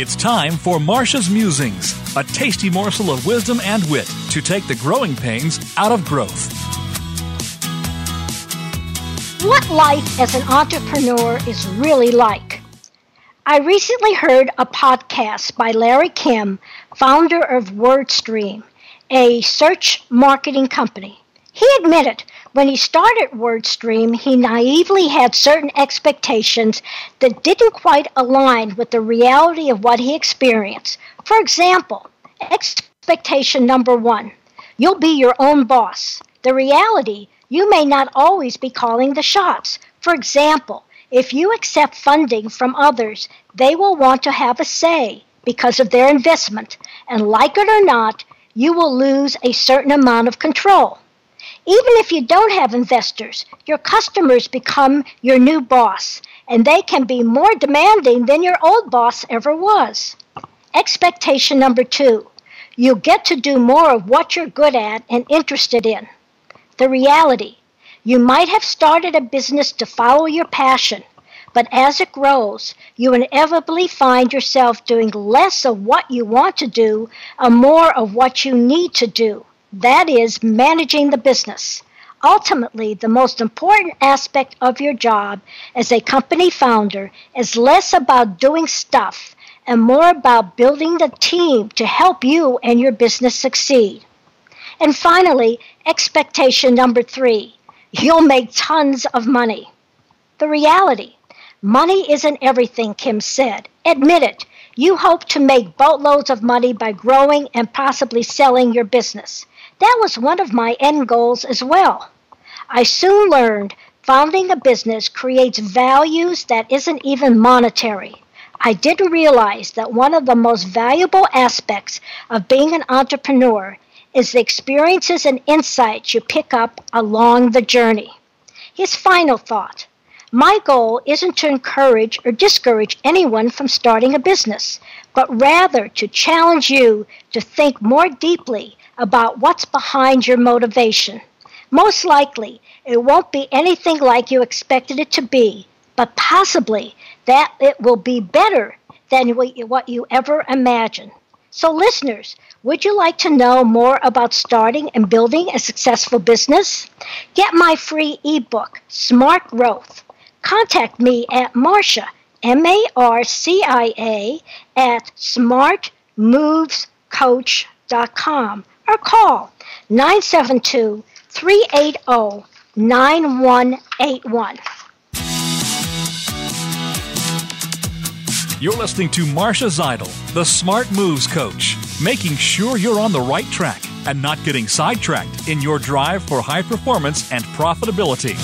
It's time for Marcia's Musings, a tasty morsel of wisdom and wit to take the growing pains out of growth. What life as an entrepreneur is really like. I recently heard a podcast by Larry Kim, founder of WordStream, a search marketing company. He admitted when he started WordStream, he naively had certain expectations that didn't quite align with the reality of what he experienced. For example, expectation number one you'll be your own boss. The reality, you may not always be calling the shots. For example, if you accept funding from others, they will want to have a say because of their investment, and like it or not, you will lose a certain amount of control. Even if you don't have investors, your customers become your new boss, and they can be more demanding than your old boss ever was. Expectation number two you get to do more of what you're good at and interested in. The reality you might have started a business to follow your passion, but as it grows, you inevitably find yourself doing less of what you want to do and more of what you need to do. That is managing the business. Ultimately, the most important aspect of your job as a company founder is less about doing stuff and more about building the team to help you and your business succeed. And finally, expectation number three you'll make tons of money. The reality money isn't everything, Kim said. Admit it. You hope to make boatloads of money by growing and possibly selling your business. That was one of my end goals as well. I soon learned founding a business creates values that isn't even monetary. I didn't realize that one of the most valuable aspects of being an entrepreneur is the experiences and insights you pick up along the journey. His final thought My goal isn't to encourage or discourage anyone from starting a business, but rather to challenge you to think more deeply about what's behind your motivation. Most likely, it won't be anything like you expected it to be, but possibly that it will be better than what you ever imagined. So, listeners, would you like to know more about starting and building a successful business? Get my free ebook, Smart Growth. Contact me at Marcia, M A R C I A, at smartmovescoach.com or call 972 380 9181. You're listening to Marcia Zidle, the Smart Moves Coach, making sure you're on the right track and not getting sidetracked in your drive for high performance and profitability.